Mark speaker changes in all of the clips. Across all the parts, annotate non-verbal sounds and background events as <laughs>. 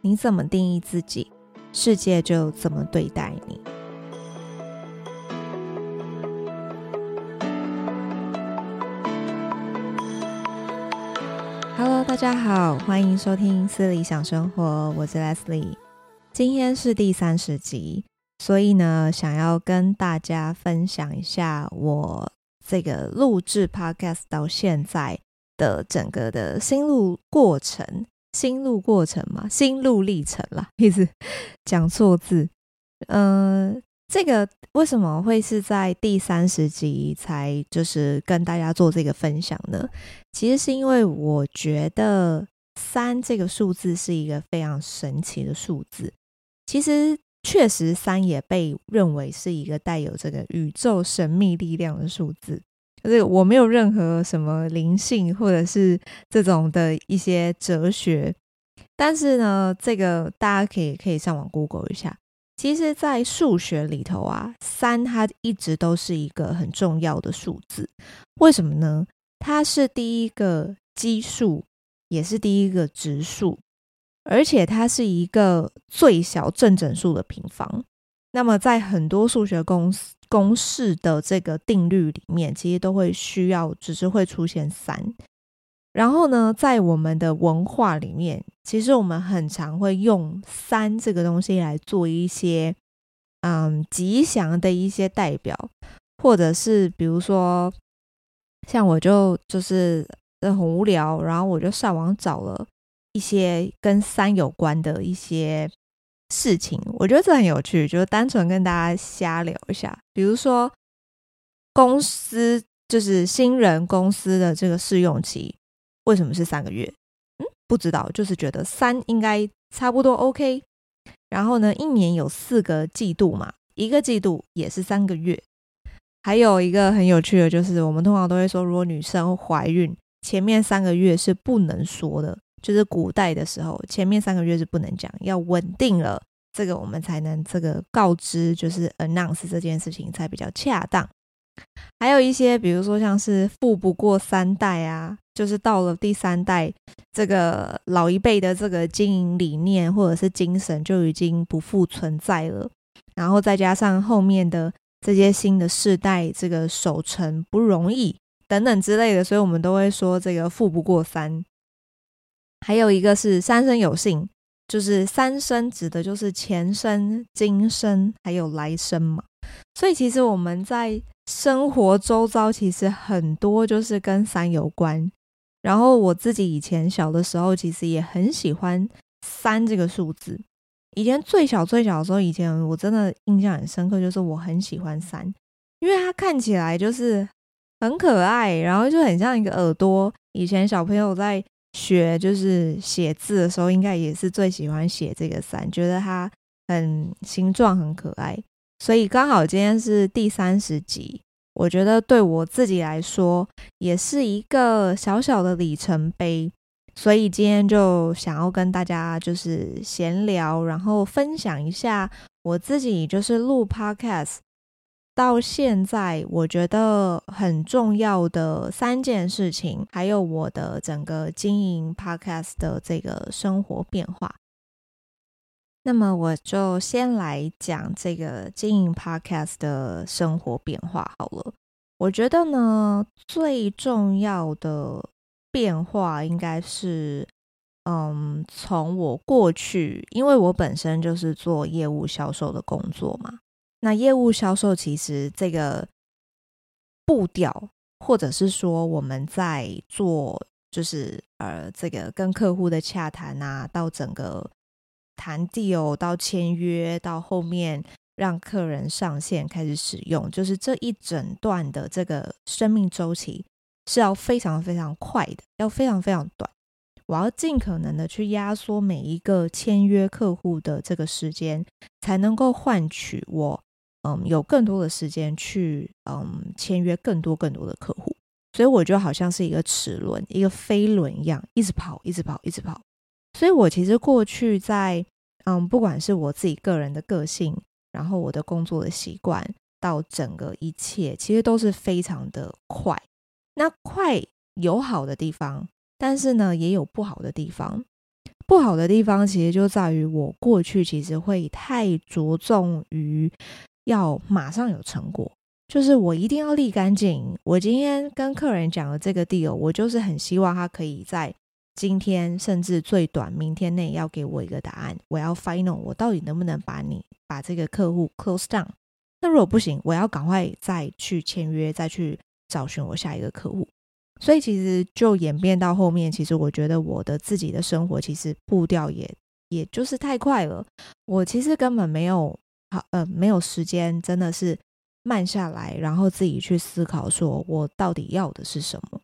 Speaker 1: 你怎么定义自己，世界就怎么对待你。Hello，大家好，欢迎收听私理想生活，我是 Leslie。今天是第三十集，所以呢，想要跟大家分享一下我这个录制 Podcast 到现在的整个的心路过程。心路过程嘛，心路历程啦，<laughs> 一直讲错字。嗯、呃，这个为什么会是在第三十集才就是跟大家做这个分享呢？其实是因为我觉得三这个数字是一个非常神奇的数字。其实确实三也被认为是一个带有这个宇宙神秘力量的数字。就是我没有任何什么灵性或者是这种的一些哲学，但是呢，这个大家可以可以上网 Google 一下。其实，在数学里头啊，三它一直都是一个很重要的数字。为什么呢？它是第一个奇数，也是第一个质数，而且它是一个最小正整数的平方。那么，在很多数学公式公式的这个定律里面，其实都会需要，只是会出现三。然后呢，在我们的文化里面，其实我们很常会用三这个东西来做一些，嗯，吉祥的一些代表，或者是比如说，像我就就是很无聊，然后我就上网找了一些跟三有关的一些。事情我觉得这很有趣，就是单纯跟大家瞎聊一下。比如说，公司就是新人公司的这个试用期为什么是三个月？嗯，不知道，就是觉得三应该差不多 OK。然后呢，一年有四个季度嘛，一个季度也是三个月。还有一个很有趣的，就是我们通常都会说，如果女生怀孕，前面三个月是不能说的。就是古代的时候，前面三个月是不能讲，要稳定了，这个我们才能这个告知，就是 announce 这件事情才比较恰当。还有一些，比如说像是富不过三代啊，就是到了第三代，这个老一辈的这个经营理念或者是精神就已经不复存在了，然后再加上后面的这些新的世代，这个守成不容易等等之类的，所以我们都会说这个富不过三。还有一个是三生有幸，就是三生指的就是前生、今生还有来生嘛。所以其实我们在生活周遭，其实很多就是跟三有关。然后我自己以前小的时候，其实也很喜欢三这个数字。以前最小最小的时候，以前我真的印象很深刻，就是我很喜欢三，因为它看起来就是很可爱，然后就很像一个耳朵。以前小朋友在学就是写字的时候，应该也是最喜欢写这个伞，觉得它很形状很可爱，所以刚好今天是第三十集，我觉得对我自己来说也是一个小小的里程碑，所以今天就想要跟大家就是闲聊，然后分享一下我自己就是录 Podcast。到现在，我觉得很重要的三件事情，还有我的整个经营 Podcast 的这个生活变化。那么，我就先来讲这个经营 Podcast 的生活变化好了。我觉得呢，最重要的变化应该是，嗯，从我过去，因为我本身就是做业务销售的工作嘛。那业务销售其实这个步调，或者是说我们在做，就是呃这个跟客户的洽谈啊，到整个谈 deal 到签约，到后面让客人上线开始使用，就是这一整段的这个生命周期是要非常非常快的，要非常非常短。我要尽可能的去压缩每一个签约客户的这个时间，才能够换取我。嗯，有更多的时间去嗯签约更多更多的客户，所以我就好像是一个齿轮、一个飞轮一样，一直跑，一直跑，一直跑。所以我其实过去在嗯，不管是我自己个人的个性，然后我的工作的习惯，到整个一切，其实都是非常的快。那快有好的地方，但是呢，也有不好的地方。不好的地方其实就在于我过去其实会太着重于要马上有成果，就是我一定要立竿见影。我今天跟客人讲的这个 deal，我就是很希望他可以在今天甚至最短明天内要给我一个答案。我要 final，我到底能不能把你把这个客户 close down？那如果不行，我要赶快再去签约，再去找寻我下一个客户。所以其实就演变到后面，其实我觉得我的自己的生活其实步调也也就是太快了。我其实根本没有好呃没有时间，真的是慢下来，然后自己去思考，说我到底要的是什么。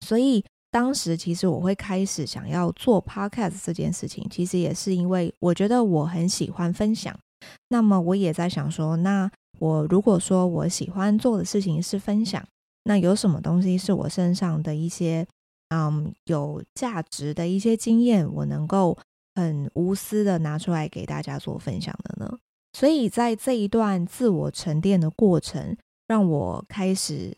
Speaker 1: 所以当时其实我会开始想要做 podcast 这件事情，其实也是因为我觉得我很喜欢分享。那么我也在想说，那我如果说我喜欢做的事情是分享。那有什么东西是我身上的一些，嗯，有价值的一些经验，我能够很无私的拿出来给大家做分享的呢？所以在这一段自我沉淀的过程，让我开始，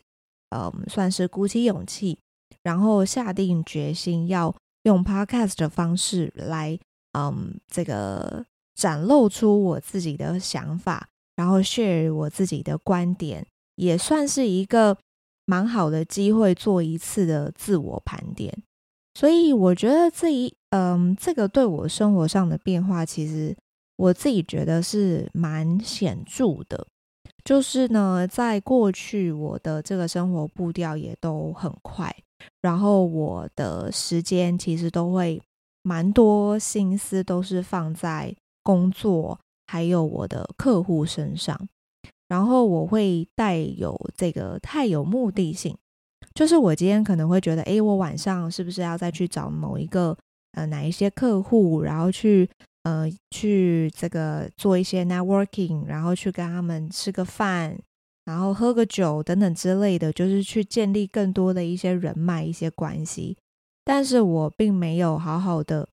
Speaker 1: 嗯，算是鼓起勇气，然后下定决心要用 podcast 的方式来，嗯，这个展露出我自己的想法，然后 share 我自己的观点，也算是一个。蛮好的机会做一次的自我盘点，所以我觉得这一嗯，这个对我生活上的变化，其实我自己觉得是蛮显著的。就是呢，在过去我的这个生活步调也都很快，然后我的时间其实都会蛮多心思都是放在工作还有我的客户身上。然后我会带有这个太有目的性，就是我今天可能会觉得，诶，我晚上是不是要再去找某一个呃哪一些客户，然后去呃去这个做一些 networking，然后去跟他们吃个饭，然后喝个酒等等之类的，就是去建立更多的一些人脉、一些关系。但是我并没有好好的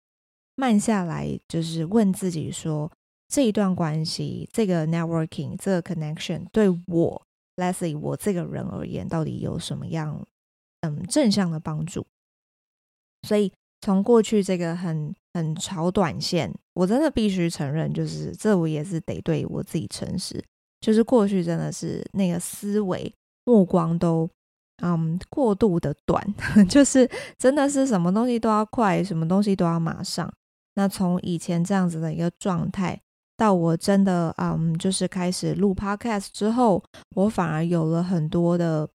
Speaker 1: 慢下来，就是问自己说。这一段关系，这个 networking，这个 connection 对我，Leslie，我这个人而言，到底有什么样嗯正向的帮助？所以从过去这个很很炒短线，我真的必须承认，就是这我也是得对我自己诚实，就是过去真的是那个思维目光都嗯过度的短，<laughs> 就是真的是什么东西都要快，什么东西都要马上。那从以前这样子的一个状态。到我真的嗯，就是开始录 podcast 之后，我反而有了很多的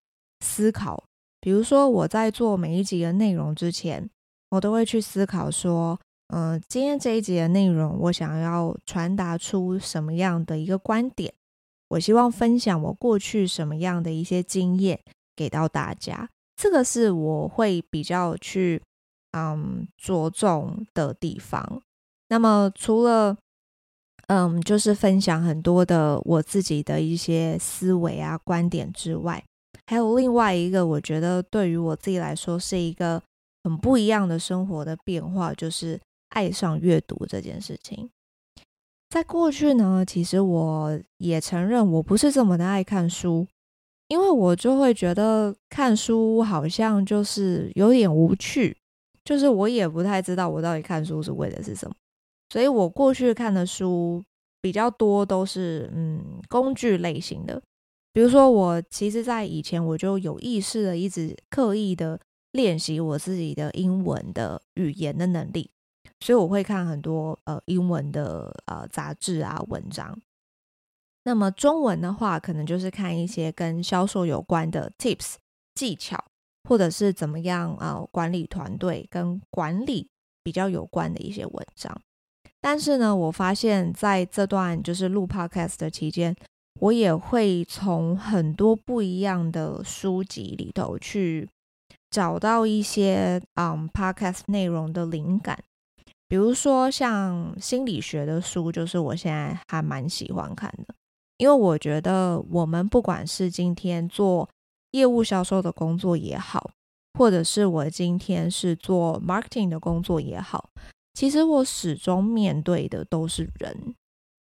Speaker 1: 思考。比如说，我在做每一集的内容之前，我都会去思考说，嗯，今天这一集的内容，我想要传达出什么样的一个观点？我希望分享我过去什么样的一些经验给到大家。这个是我会比较去嗯着重的地方。那么除了嗯，就是分享很多的我自己的一些思维啊、观点之外，还有另外一个，我觉得对于我自己来说是一个很不一样的生活的变化，就是爱上阅读这件事情。在过去呢，其实我也承认我不是这么的爱看书，因为我就会觉得看书好像就是有点无趣，就是我也不太知道我到底看书是为的是什么。所以我过去看的书比较多，都是嗯工具类型的。比如说，我其实，在以前我就有意识的一直刻意的练习我自己的英文的语言的能力，所以我会看很多呃英文的呃杂志啊文章。那么中文的话，可能就是看一些跟销售有关的 tips 技巧，或者是怎么样啊、管理团队跟管理比较有关的一些文章。但是呢，我发现在这段就是录 podcast 的期间，我也会从很多不一样的书籍里头去找到一些嗯 podcast 内容的灵感。比如说像心理学的书，就是我现在还蛮喜欢看的，因为我觉得我们不管是今天做业务销售的工作也好，或者是我今天是做 marketing 的工作也好。其实我始终面对的都是人，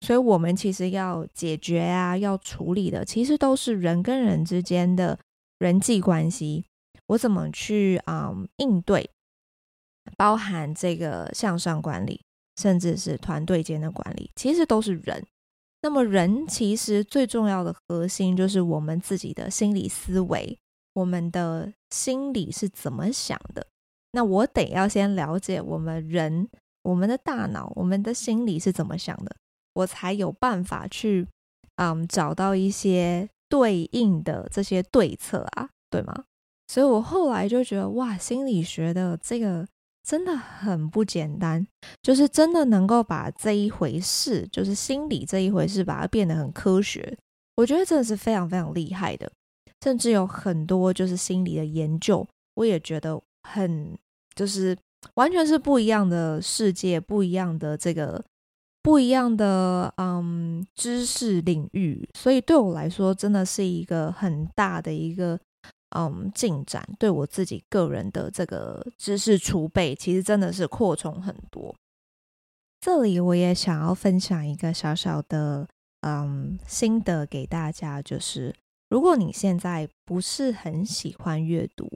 Speaker 1: 所以我们其实要解决啊，要处理的其实都是人跟人之间的人际关系。我怎么去啊、应对？包含这个向上管理，甚至是团队间的管理，其实都是人。那么人其实最重要的核心就是我们自己的心理思维，我们的心理是怎么想的。那我得要先了解我们人，我们的大脑，我们的心理是怎么想的，我才有办法去，嗯，找到一些对应的这些对策啊，对吗？所以我后来就觉得，哇，心理学的这个。真的很不简单，就是真的能够把这一回事，就是心理这一回事，把它变得很科学。我觉得真的是非常非常厉害的，甚至有很多就是心理的研究，我也觉得很就是完全是不一样的世界，不一样的这个不一样的嗯知识领域，所以对我来说，真的是一个很大的一个。嗯，进展对我自己个人的这个知识储备，其实真的是扩充很多。这里我也想要分享一个小小的嗯心得给大家，就是如果你现在不是很喜欢阅读，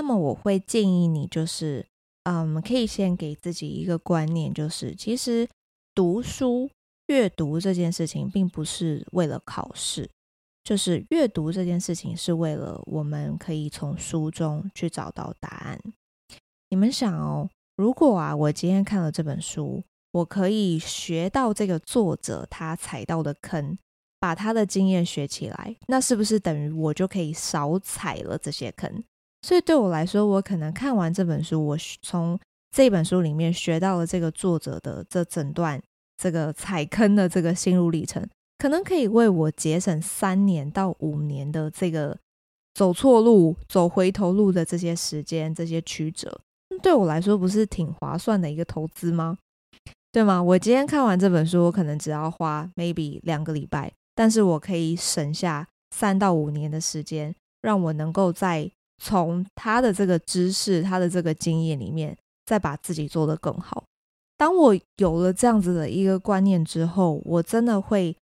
Speaker 1: 那么我会建议你，就是嗯，可以先给自己一个观念，就是其实读书、阅读这件事情，并不是为了考试。就是阅读这件事情是为了我们可以从书中去找到答案。你们想哦，如果啊，我今天看了这本书，我可以学到这个作者他踩到的坑，把他的经验学起来，那是不是等于我就可以少踩了这些坑？所以对我来说，我可能看完这本书，我从这本书里面学到了这个作者的这整段这个踩坑的这个心路历程。可能可以为我节省三年到五年的这个走错路、走回头路的这些时间、这些曲折，对我来说不是挺划算的一个投资吗？对吗？我今天看完这本书，我可能只要花 maybe 两个礼拜，但是我可以省下三到五年的时间，让我能够在从他的这个知识、他的这个经验里面，再把自己做得更好。当我有了这样子的一个观念之后，我真的会。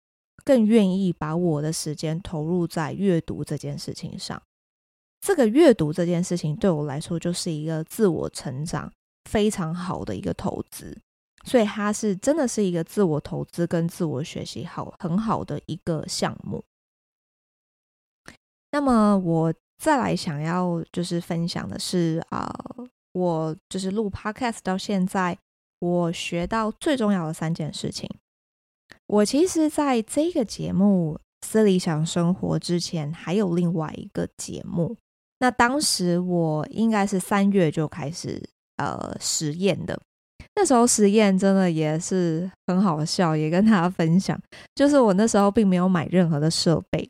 Speaker 1: 更愿意把我的时间投入在阅读这件事情上。这个阅读这件事情对我来说就是一个自我成长非常好的一个投资，所以它是真的是一个自我投资跟自我学习好很好的一个项目。那么我再来想要就是分享的是啊、我就是录 Podcast 到现在，我学到最重要的三件事情。我其实在这个节目《私理想生活》之前，还有另外一个节目。那当时我应该是三月就开始呃实验的，那时候实验真的也是很好笑，也跟大家分享。就是我那时候并没有买任何的设备，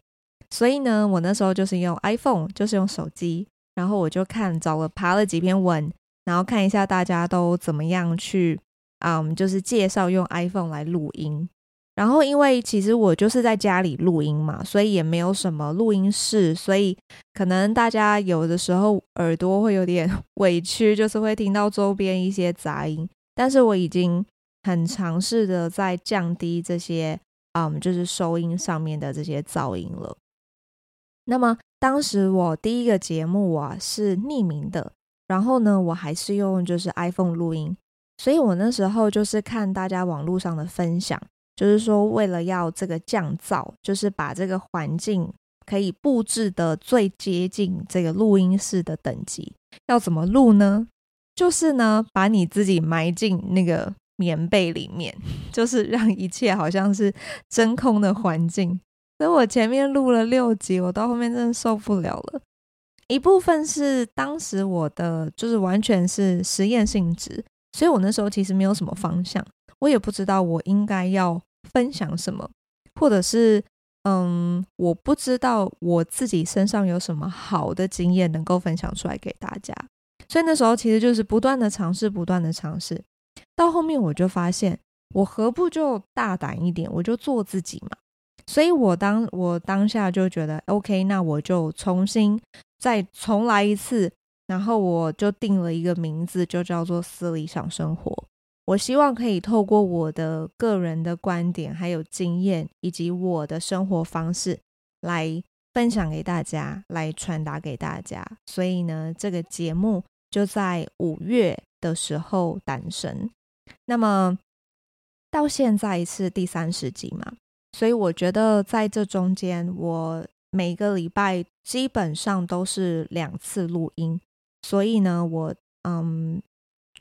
Speaker 1: 所以呢，我那时候就是用 iPhone，就是用手机，然后我就看找了爬了几篇文，然后看一下大家都怎么样去，嗯，就是介绍用 iPhone 来录音。然后，因为其实我就是在家里录音嘛，所以也没有什么录音室，所以可能大家有的时候耳朵会有点 <laughs> 委屈，就是会听到周边一些杂音。但是我已经很尝试的在降低这些，嗯，就是收音上面的这些噪音了。那么当时我第一个节目啊是匿名的，然后呢，我还是用就是 iPhone 录音，所以我那时候就是看大家网络上的分享。就是说，为了要这个降噪，就是把这个环境可以布置的最接近这个录音室的等级，要怎么录呢？就是呢，把你自己埋进那个棉被里面，<laughs> 就是让一切好像是真空的环境。所以我前面录了六集，我到后面真的受不了了。一部分是当时我的就是完全是实验性质，所以我那时候其实没有什么方向，我也不知道我应该要。分享什么，或者是嗯，我不知道我自己身上有什么好的经验能够分享出来给大家，所以那时候其实就是不断的尝试，不断的尝试，到后面我就发现，我何不就大胆一点，我就做自己嘛。所以我当我当下就觉得 OK，那我就重新再重来一次，然后我就定了一个名字，就叫做“私理想生活”。我希望可以透过我的个人的观点，还有经验，以及我的生活方式来分享给大家，来传达给大家。所以呢，这个节目就在五月的时候诞生。那么到现在是第三十集嘛，所以我觉得在这中间，我每个礼拜基本上都是两次录音。所以呢，我嗯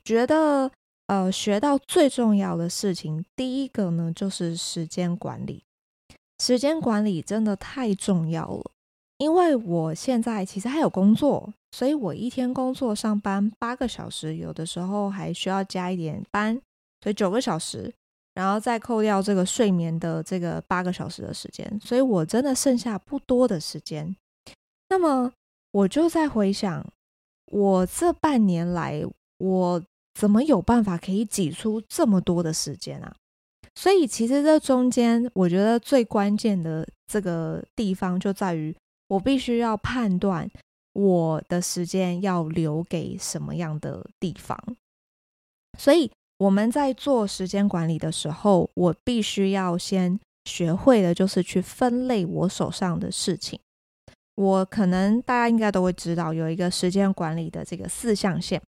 Speaker 1: 觉得呃学到最重要的事情，第一个呢就是时间管理。时间管理真的太重要了，因为我现在其实还有工作，所以我一天工作上班八个小时，有的时候还需要加一点班，所以九个小时，然后再扣掉这个睡眠的这个八个小时的时间，所以我真的剩下不多的时间。那么我就在回想，我这半年来，我怎么有办法可以挤出这么多的时间啊？所以，其实这中间，我觉得最关键的这个地方就在于，我必须要判断我的时间要留给什么样的地方。所以，我们在做时间管理的时候，我必须要先学会的就是去分类我手上的事情。我可能大家应该都会知道，有一个时间管理的这个四象限，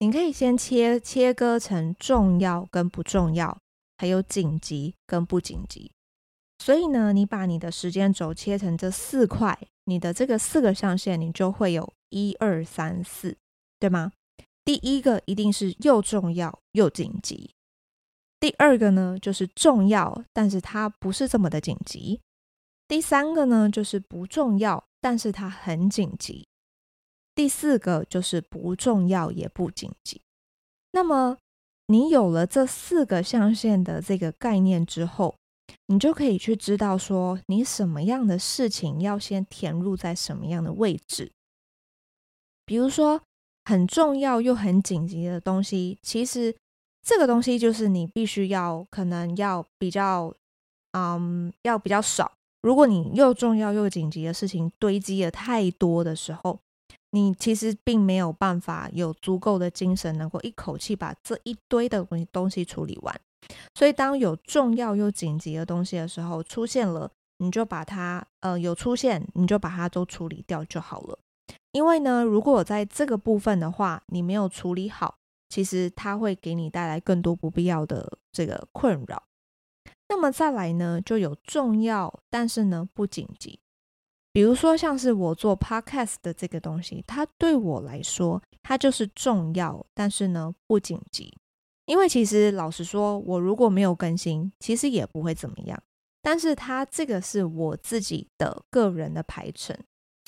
Speaker 1: 你可以先切切割成重要跟不重要。还有紧急跟不紧急，所以呢，你把你的时间轴切成这四块，你的这个四个象限，你就会有一二三四，对吗？第一个一定是又重要又紧急，第二个呢就是重要，但是它不是这么的紧急，第三个呢就是不重要，但是它很紧急，第四个就是不重要也不紧急，那么。你有了这四个象限的这个概念之后，你就可以去知道说，你什么样的事情要先填入在什么样的位置。比如说，很重要又很紧急的东西，其实这个东西就是你必须要可能要比较，嗯，要比较少。如果你又重要又紧急的事情堆积了太多的时候，你其实并没有办法有足够的精神，能够一口气把这一堆的东东西处理完。所以，当有重要又紧急的东西的时候出现了，你就把它呃有出现，你就把它都处理掉就好了。因为呢，如果在这个部分的话，你没有处理好，其实它会给你带来更多不必要的这个困扰。那么再来呢，就有重要，但是呢不紧急。比如说，像是我做 podcast 的这个东西，它对我来说，它就是重要，但是呢不紧急。因为其实老实说，我如果没有更新，其实也不会怎么样。但是它这个是我自己的个人的排程，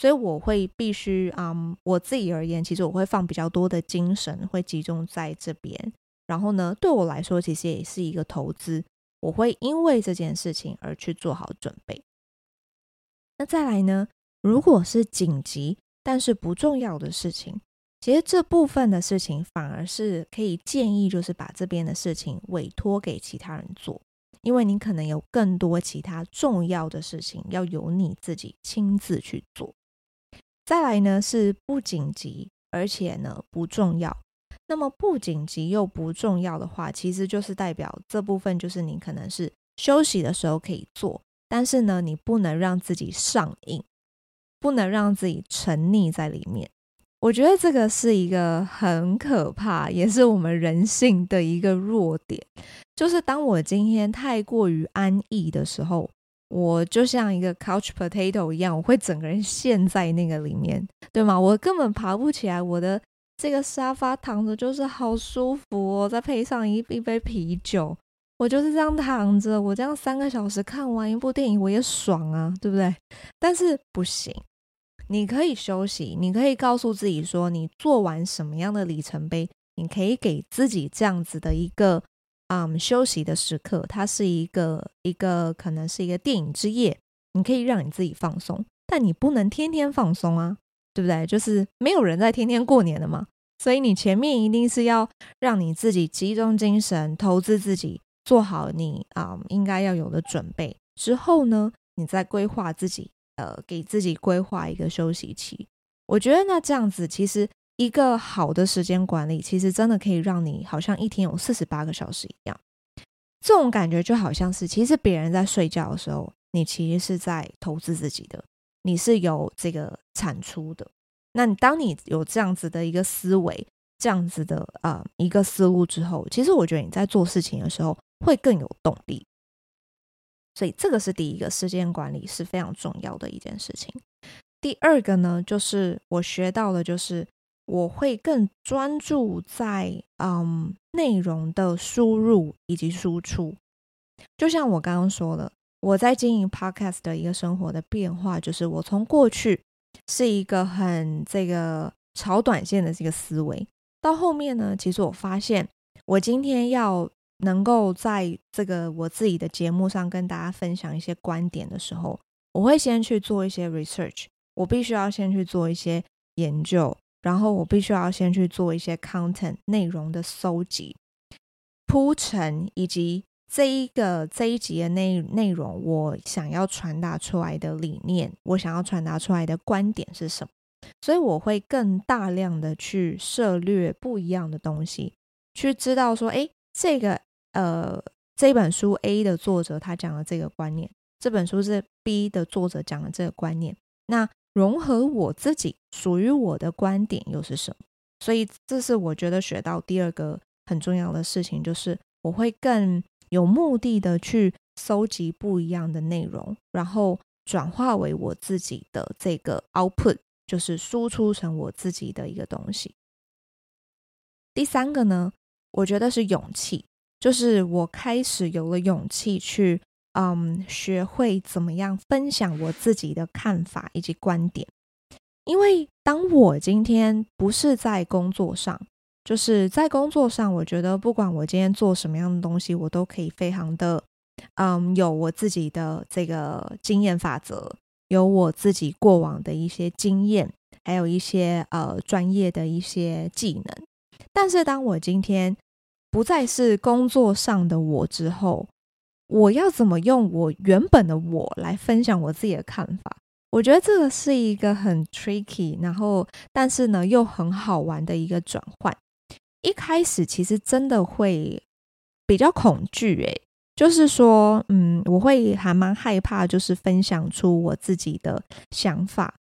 Speaker 1: 所以我会必须，嗯，我自己而言，其实我会放比较多的精神，会集中在这边。然后呢，对我来说，其实也是一个投资，我会因为这件事情而去做好准备。那再来呢？如果是紧急但是不重要的事情，其实这部分的事情反而是可以建议，就是把这边的事情委托给其他人做，因为你可能有更多其他重要的事情要由你自己亲自去做。再来呢，是不紧急，而且呢不重要。那么不紧急又不重要的话，其实就是代表这部分就是你可能是休息的时候可以做。但是呢，你不能让自己上瘾，不能让自己沉溺在里面。我觉得这个是一个很可怕，也是我们人性的一个弱点。就是当我今天太过于安逸的时候，我就像一个 couch potato 一样，我会整个人陷在那个里面，对吗？我根本爬不起来。我的这个沙发躺着就是好舒服哦，再配上一一杯啤酒。我就是这样躺着，我这样三个小时看完一部电影，我也爽啊，对不对？但是不行，你可以休息，你可以告诉自己说，你做完什么样的里程碑，你可以给自己这样子的一个嗯休息的时刻，它是一个一个可能是一个电影之夜，你可以让你自己放松，但你不能天天放松啊，对不对？就是没有人在天天过年的嘛，所以你前面一定是要让你自己集中精神，投资自己。做好你啊、应该要有的准备之后呢，你再规划自己，呃，给自己规划一个休息期。我觉得那这样子，其实一个好的时间管理，其实真的可以让你好像一天有四十八个小时一样。这种感觉就好像是，其实别人在睡觉的时候，你其实是在投资自己的，你是有这个产出的。那你当你有这样子的一个思维。这样子的呃一个思路之后，其实我觉得你在做事情的时候会更有动力。所以这个是第一个，时间管理是非常重要的一件事情。第二个呢，就是我学到的，就是我会更专注在嗯内容的输入以及输出。就像我刚刚说的，我在经营 Podcast 的一个生活的变化，就是我从过去是一个很这个炒短线的这个思维，到后面呢，其实我发现我今天要。能够在这个我自己的节目上跟大家分享一些观点的时候，我会先去做一些 research，我必须要先去做一些研究，然后我必须要先去做一些 content 内容的搜集、铺陈，以及这一个这一集的内内容，我想要传达出来的理念，我想要传达出来的观点是什么？所以我会更大量的去涉略不一样的东西，去知道说，哎。这个呃，这本书 A 的作者他讲的这个观念，这本书是 B 的作者讲的这个观念，那融合我自己属于我的观点又是什么？所以这是我觉得学到第二个很重要的事情，就是我会更有目的的去搜集不一样的内容，然后转化为我自己的这个 output，就是输出成我自己的一个东西。第三个呢？我觉得是勇气，就是我开始有了勇气去，嗯，学会怎么样分享我自己的看法以及观点。因为当我今天不是在工作上，就是在工作上，我觉得不管我今天做什么样的东西，我都可以非常的，嗯，有我自己的这个经验法则，有我自己过往的一些经验，还有一些呃专业的一些技能。但是当我今天不再是工作上的我之后，我要怎么用我原本的我来分享我自己的看法？我觉得这个是一个很 tricky，然后但是呢又很好玩的一个转换。一开始其实真的会比较恐惧，诶，就是说，嗯，我会还蛮害怕，就是分享出我自己的想法。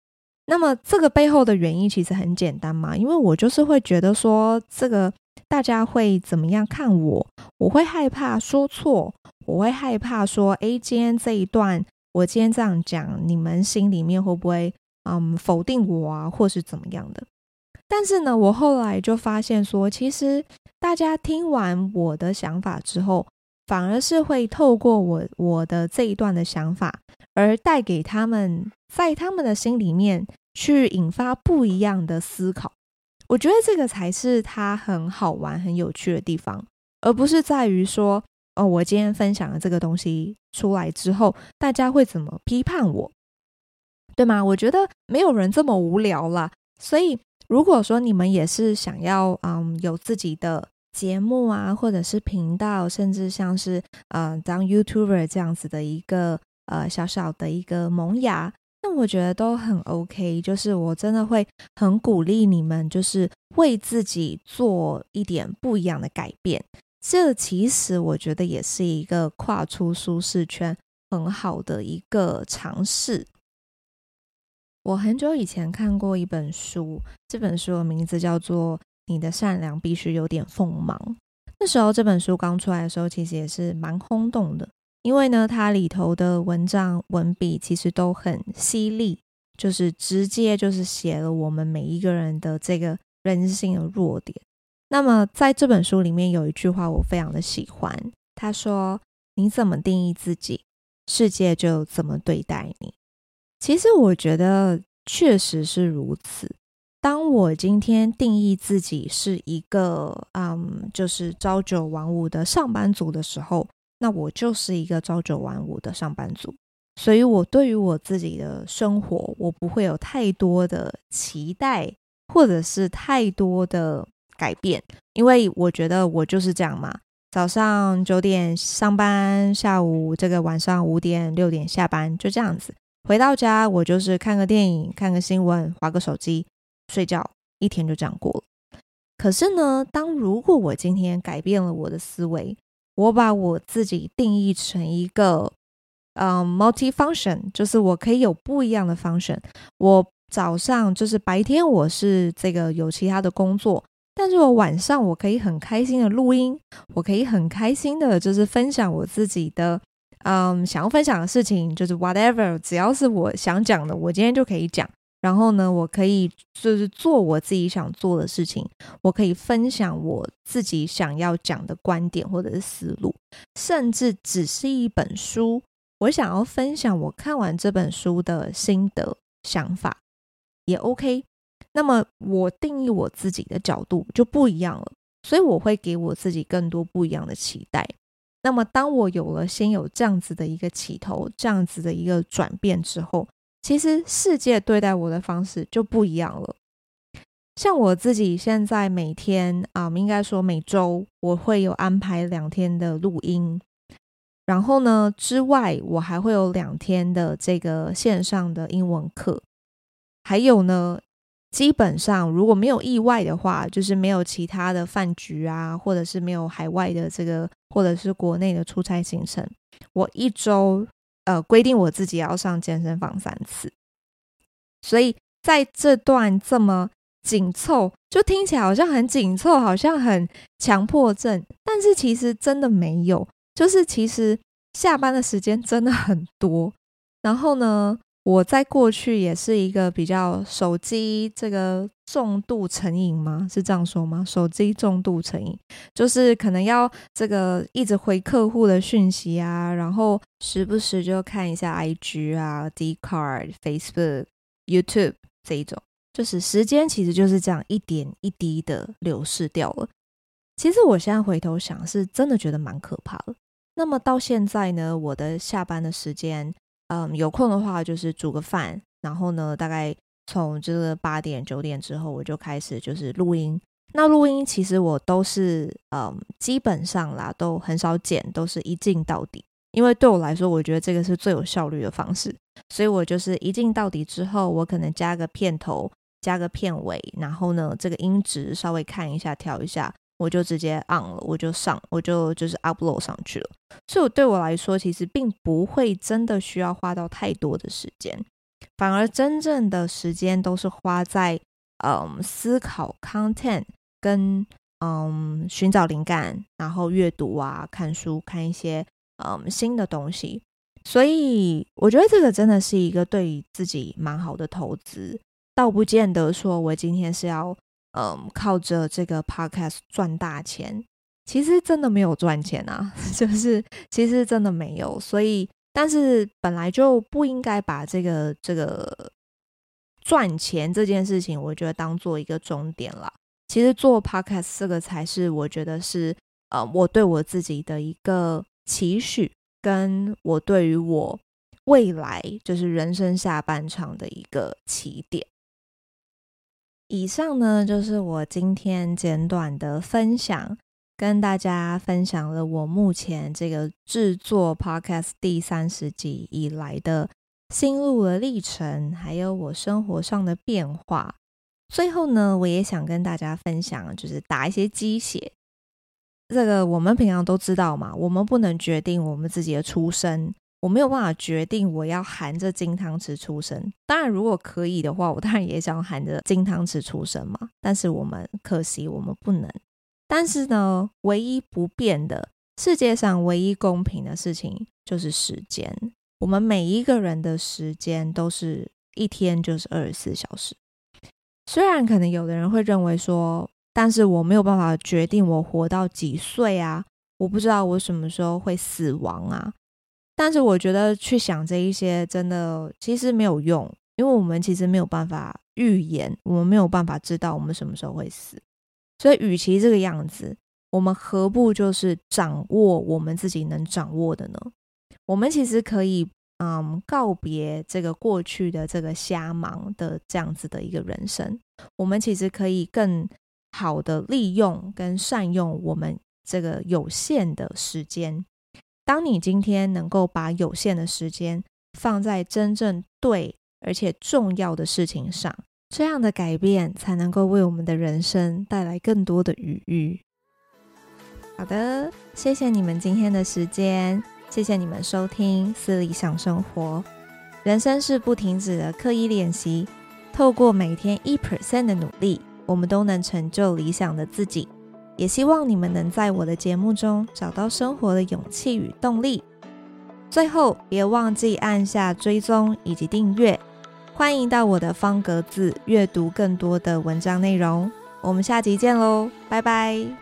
Speaker 1: 那么这个背后的原因其实很简单嘛，因为我就是会觉得说这个。大家会怎么样看我？我会害怕说错，我会害怕说，诶，今天这一段，我今天这样讲，你们心里面会不会嗯否定我啊，或是怎么样的？但是呢，我后来就发现说，其实大家听完我的想法之后，反而是会透过我我的这一段的想法，而带给他们在他们的心里面去引发不一样的思考。我觉得这个才是它很好玩、很有趣的地方，而不是在于说，哦，我今天分享的这个东西出来之后，大家会怎么批判我，对吗？我觉得没有人这么无聊啦。所以，如果说你们也是想要，嗯，有自己的节目啊，或者是频道，甚至像是，嗯，当 YouTuber 这样子的一个，呃，小小的一个萌芽。那我觉得都很 OK，就是我真的会很鼓励你们，就是为自己做一点不一样的改变。这其实我觉得也是一个跨出舒适圈很好的一个尝试。我很久以前看过一本书，这本书的名字叫做《你的善良必须有点锋芒》。那时候这本书刚出来的时候，其实也是蛮轰动的。因为呢，它里头的文章文笔其实都很犀利，就是直接就是写了我们每一个人的这个人性的弱点。那么在这本书里面有一句话我非常的喜欢，他说：“你怎么定义自己，世界就怎么对待你。”其实我觉得确实是如此。当我今天定义自己是一个嗯，就是朝九晚五的上班族的时候。那我就是一个朝九晚五的上班族，所以我对于我自己的生活，我不会有太多的期待，或者是太多的改变，因为我觉得我就是这样嘛。早上九点上班，下午这个晚上五点六点下班，就这样子。回到家，我就是看个电影，看个新闻，滑个手机，睡觉，一天就这样过了。可是呢，当如果我今天改变了我的思维，我把我自己定义成一个，嗯，multi-function，就是我可以有不一样的 function。我早上就是白天我是这个有其他的工作，但是我晚上我可以很开心的录音，我可以很开心的，就是分享我自己的，嗯，想要分享的事情，就是 whatever，只要是我想讲的，我今天就可以讲。然后呢，我可以就是做我自己想做的事情，我可以分享我自己想要讲的观点或者是思路，甚至只是一本书，我想要分享我看完这本书的心得想法也 OK。那么我定义我自己的角度就不一样了，所以我会给我自己更多不一样的期待。那么当我有了先有这样子的一个起头，这样子的一个转变之后。其实世界对待我的方式就不一样了。像我自己现在每天啊，应该说每周我会有安排两天的录音，然后呢之外，我还会有两天的这个线上的英文课，还有呢，基本上如果没有意外的话，就是没有其他的饭局啊，或者是没有海外的这个，或者是国内的出差行程，我一周。呃，规定我自己要上健身房三次，所以在这段这么紧凑，就听起来好像很紧凑，好像很强迫症，但是其实真的没有，就是其实下班的时间真的很多，然后呢，我在过去也是一个比较手机这个重度成瘾吗？是这样说吗？手机重度成瘾，就是可能要这个一直回客户的讯息啊，然后时不时就看一下 IG 啊、Dcard、Facebook、YouTube 这一种，就是时间其实就是这样一点一滴的流逝掉了。其实我现在回头想，是真的觉得蛮可怕的。那么到现在呢，我的下班的时间。嗯，有空的话就是煮个饭，然后呢，大概从这个八点九点之后，我就开始就是录音。那录音其实我都是嗯，基本上啦都很少剪，都是一镜到底。因为对我来说，我觉得这个是最有效率的方式，所以我就是一镜到底之后，我可能加个片头，加个片尾，然后呢，这个音质稍微看一下，调一下。我就直接 on 了，我就上，我就就是 upload 上去了。所以对我来说，其实并不会真的需要花到太多的时间，反而真正的时间都是花在嗯思考 content 跟嗯寻找灵感，然后阅读啊，看书，看一些嗯新的东西。所以我觉得这个真的是一个对自己蛮好的投资，倒不见得说我今天是要。嗯，靠着这个 podcast 赚大钱，其实真的没有赚钱啊，<laughs> 就是其实真的没有。所以，但是本来就不应该把这个这个赚钱这件事情，我觉得当做一个终点了。其实做 podcast 这个才是我觉得是呃，我对我自己的一个期许，跟我对于我未来就是人生下半场的一个起点。以上呢，就是我今天简短的分享，跟大家分享了我目前这个制作 Podcast 第三十集以来的心路的历程，还有我生活上的变化。最后呢，我也想跟大家分享，就是打一些鸡血。这个我们平常都知道嘛，我们不能决定我们自己的出身。我没有办法决定我要含着金汤匙出生。当然，如果可以的话，我当然也想含着金汤匙出生嘛。但是我们可惜我们不能。但是呢，唯一不变的，世界上唯一公平的事情就是时间。我们每一个人的时间都是一天就是二十四小时。虽然可能有的人会认为说，但是我没有办法决定我活到几岁啊，我不知道我什么时候会死亡啊。但是我觉得去想这一些真的其实没有用，因为我们其实没有办法预言，我们没有办法知道我们什么时候会死。所以，与其这个样子，我们何不就是掌握我们自己能掌握的呢？我们其实可以，嗯，告别这个过去的这个瞎忙的这样子的一个人生。我们其实可以更好的利用跟善用我们这个有限的时间。当你今天能够把有限的时间放在真正对而且重要的事情上，这样的改变才能够为我们的人生带来更多的余裕。好的，谢谢你们今天的时间，谢谢你们收听《思理想生活》。人生是不停止的刻意练习，透过每天一 percent 的努力。我们都能成就理想的自己。也希望你们能在我的节目中找到生活的勇气与动力。最后，别忘记按下追踪以及订阅。欢迎到我的方格子阅读更多的文章内容。我们下集见喽，拜拜。